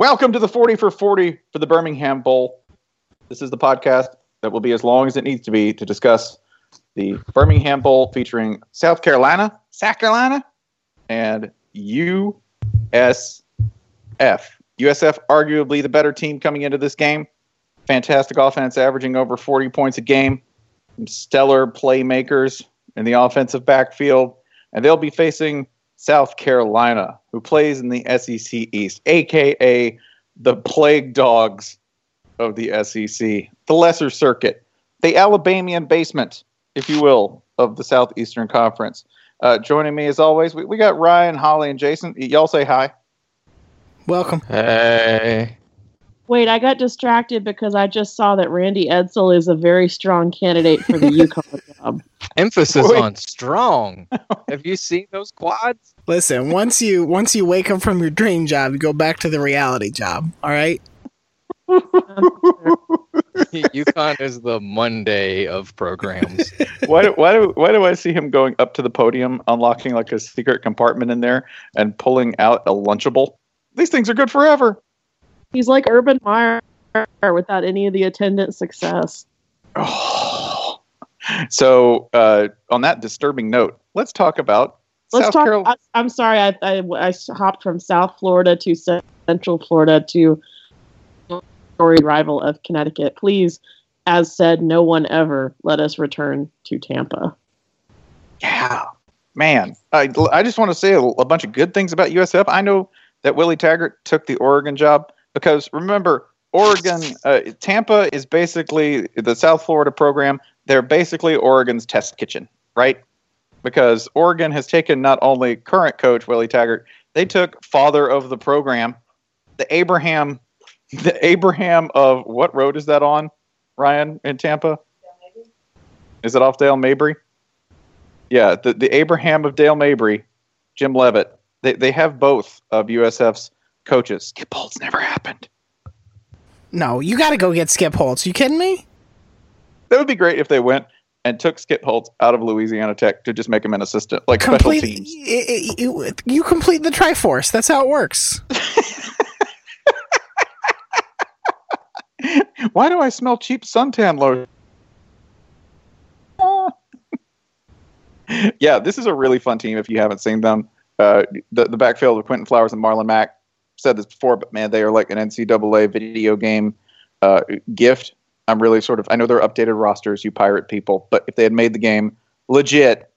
Welcome to the 40 for 40 for the Birmingham Bowl. This is the podcast that will be as long as it needs to be to discuss the Birmingham Bowl featuring South Carolina, South Carolina, and USF. USF, arguably the better team coming into this game. Fantastic offense, averaging over 40 points a game. Some stellar playmakers in the offensive backfield. And they'll be facing South Carolina, who plays in the SEC East, aka the plague dogs of the SEC, the lesser circuit, the Alabamian basement, if you will, of the Southeastern Conference. Uh, joining me as always, we, we got Ryan, Holly, and Jason. Y'all say hi. Welcome. Hey. Wait, I got distracted because I just saw that Randy Edsall is a very strong candidate for the UConn job. Emphasis Wait. on strong. Have you seen those quads? Listen, once you once you wake up from your dream job, you go back to the reality job. All right. UConn is the Monday of programs. why, do, why, do, why do I see him going up to the podium, unlocking like a secret compartment in there, and pulling out a Lunchable? These things are good forever. He's like Urban Meyer without any of the attendant success. Oh. So, uh, on that disturbing note, let's talk about Let's South talk. Carolina. I, I'm sorry, I, I, I hopped from South Florida to Central Florida to storied rival of Connecticut. Please, as said, no one ever let us return to Tampa. Yeah, man. I, I just want to say a, a bunch of good things about USF. I know that Willie Taggart took the Oregon job because remember, Oregon, uh, Tampa is basically the South Florida program. They're basically Oregon's test kitchen, right? Because Oregon has taken not only current coach Willie Taggart, they took father of the program, the Abraham, the Abraham of what road is that on, Ryan in Tampa? Is it off Dale Mabry? Yeah, the, the Abraham of Dale Mabry, Jim Leavitt. They, they have both of USF's coaches. Skip Holtz never happened. No, you got to go get Skip Holtz. You kidding me? That would be great if they went and took Skip Holtz out of Louisiana Tech to just make him an assistant, like special teams. y- You, you complete the Triforce. That's how it works. Why do I smell cheap suntan lotion? yeah, this is a really fun team if you haven't seen them. Uh, the, the backfield of Quinton Flowers and Marlon Mack said this before, but man, they are like an NCAA video game uh, gift. I'm really sort of, I know they're updated rosters, you pirate people, but if they had made the game legit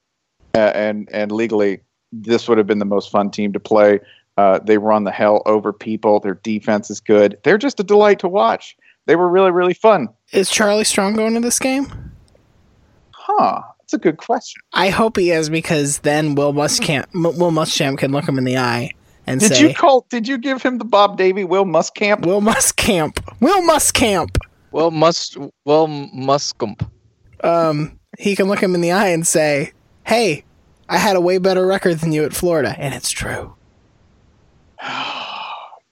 uh, and, and legally, this would have been the most fun team to play. Uh, they run the hell over people. Their defense is good. They're just a delight to watch. They were really, really fun. Is Charlie Strong going to this game? Huh. That's a good question. I hope he is because then Will Muscamp, M- Will Muschamp can look him in the eye and Did say, "Did you call? Did you give him the Bob Davie Will Muscamp? "Will Muscamp, Will Muscamp." Well, must well muscump. Um, he can look him in the eye and say, "Hey, I had a way better record than you at Florida, and it's true."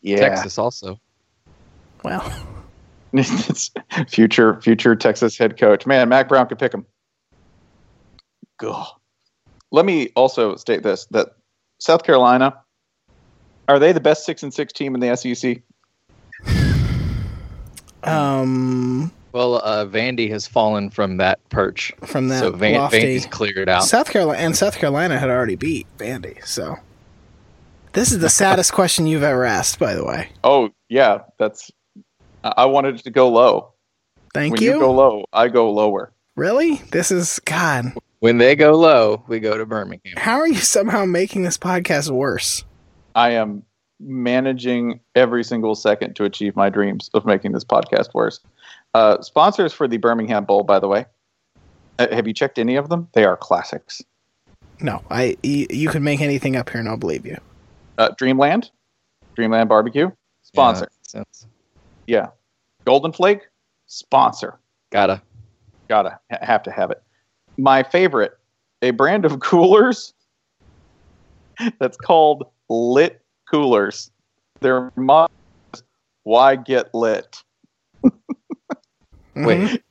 Yeah. Texas also. Well, It's future future Texas head coach. Man, Mack Brown could pick him. Gah. Let me also state this: that South Carolina are they the best six and six team in the SEC? Um, Well, uh, Vandy has fallen from that perch, from that so Van- lofty Vandy's cleared out. South Carolina and South Carolina had already beat Vandy, so this is the saddest question you've ever asked. By the way, Oh yeah, that's. I I wanted it to go low. thank when you. you go low, I go lower. really, this is God. When they go low, we go to Birmingham. How are you somehow making this podcast worse? I am managing every single second to achieve my dreams of making this podcast worse. Uh, sponsors for the Birmingham Bowl, by the way. Uh, have you checked any of them? They are classics. No, I y- you can make anything up here, and I'll believe you. Uh, Dreamland, Dreamland Barbecue, sponsor. Yeah, sense. Yeah. Golden Flake, sponsor. Gotta. Gotta ha- have to have it. My favorite, a brand of coolers that's called Lit Coolers. Their motto is, why get lit? Mhm. Wait,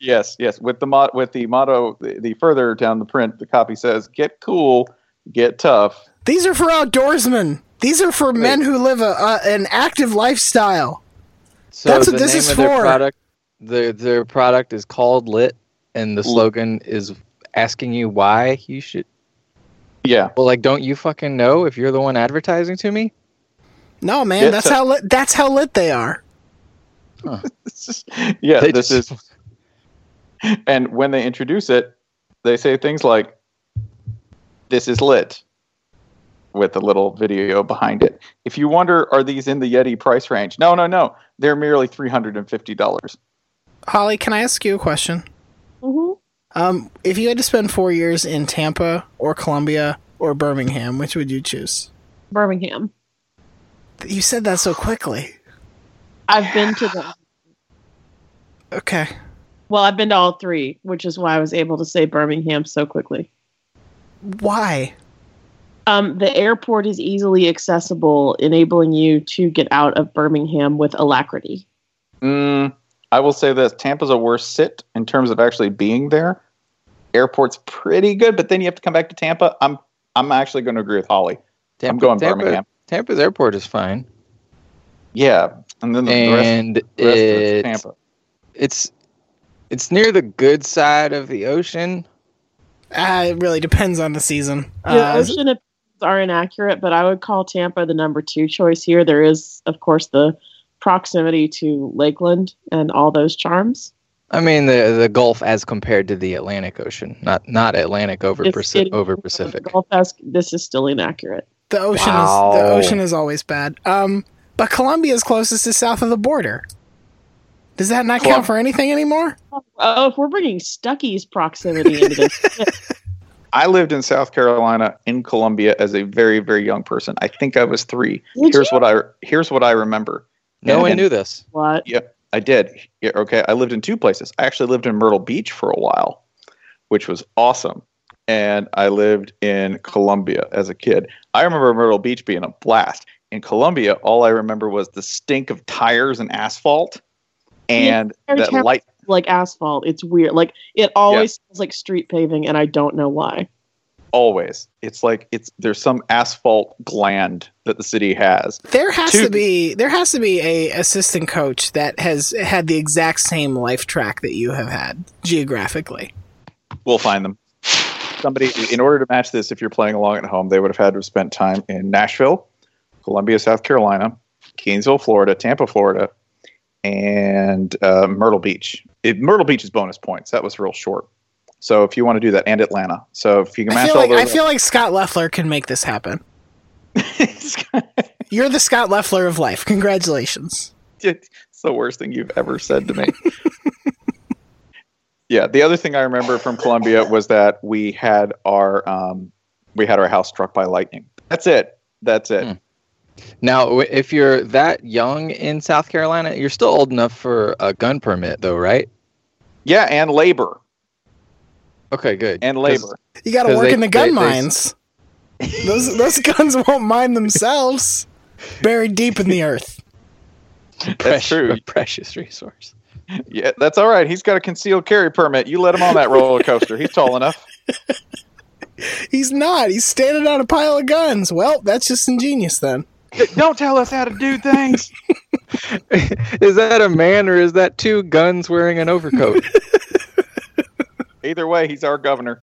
Yes, yes. With the mot- with the motto, the, the further down the print, the copy says, "Get cool, get tough." these are for outdoorsmen. These are for men who live a, a an active lifestyle. So That's what this name is of their for. product, their their product is called Lit, and the slogan is asking you why you should. Yeah. Well, like, don't you fucking know if you're the one advertising to me? No, man, Yeah, that's so- how lit, that's how lit they are. yeah, They this just- is. And when they introduce it, they say things like, "This is lit," with a little video behind it. If you wonder, are these in the Yeti price range? No, no, no. They're merely three hundred and fifty dollars. Holly, can I ask you a question? Um, if you had to spend four years in Tampa or Columbia or Birmingham, which would you choose? Birmingham. You said that so quickly. I've been to the Okay. well, I've been to all three, which is why I was able to say Birmingham so quickly. Why? Um, the airport is easily accessible, enabling you to get out of Birmingham with alacrity. Mm, I will say this: Tampa's a worse sit in terms of actually being there. Airport's pretty good, but then you have to come back to Tampa. I'm I'm actually going to agree with Holly. I'm going Birmingham. Tampa's airport is fine, Yeah, and then the, the rest, and the rest of it's it, Tampa. it's it's near the good side of the ocean. Uh, it really depends on the season. The Uh, ocean opinions are inaccurate, but I would call Tampa the number two choice here. There is, of course, the proximity to Lakeland and all those charms. I mean the the Gulf as compared to the Atlantic Ocean, not not Atlantic over It's Paci- over Pacific. Gulf Esque, this is still inaccurate. the ocean Wow. is the ocean is always bad. Um, but is closest is south of the border. Does that not Colum- count for anything anymore? Oh, if we're bringing Stuckey's proximity into this, I lived in South Carolina in Columbia as a very very young person. I think I was three. Did here's you? what I here's what I remember. No And- one knew this. what? Yeah, I did. Yeah, okay. I lived in two places. I actually lived in Myrtle Beach for a while, which was awesome. And I lived in Columbia as a kid. I remember Myrtle Beach being a blast. In Columbia, all I remember was the stink of tires and asphalt and Yeah, that light. Like asphalt. It's weird. Like it always smells like street paving, and I don't know why. Always. It's like it's there's some asphalt gland that the city has. There has Two- to be there has to be a assistant coach that has had the exact same life track that you have had geographically. We'll find them. Somebody, in order to match this, if you're playing along at home, they would have had to have spent time in Nashville, Columbia, South Carolina, Gainesville, Florida, Tampa, Florida, and uh, Myrtle Beach. It, Myrtle Beach is bonus points. That was real short. So if you want to do that, and Atlanta. So if you can I match feel all like I feel like Scot Loeffler can make this happen. You're the Scot Loeffler of life. Congratulations. it's the worst thing you've ever said to me. yeah, the other thing I remember from Columbia was that we had our um, we had our house struck by lightning. That's it. That's it. Hmm. Now, if you're that young in South Carolina, you're still old enough for a gun permit, though, right? Yeah, and labor Okay, good. And labor. You got to work they- in the gun they- they- mines. those those guns won't mine themselves. Buried deep in the earth. Precious, true. a precious resource. Yeah, that's all right. He's got a concealed carry permit. You let him on that roller coaster. He's tall enough. He's not. He's standing on a pile of guns. Well, that's just ingenious then. Don't tell us how to do things. is that a man or is that two guns wearing an overcoat? Either way, he's our governor.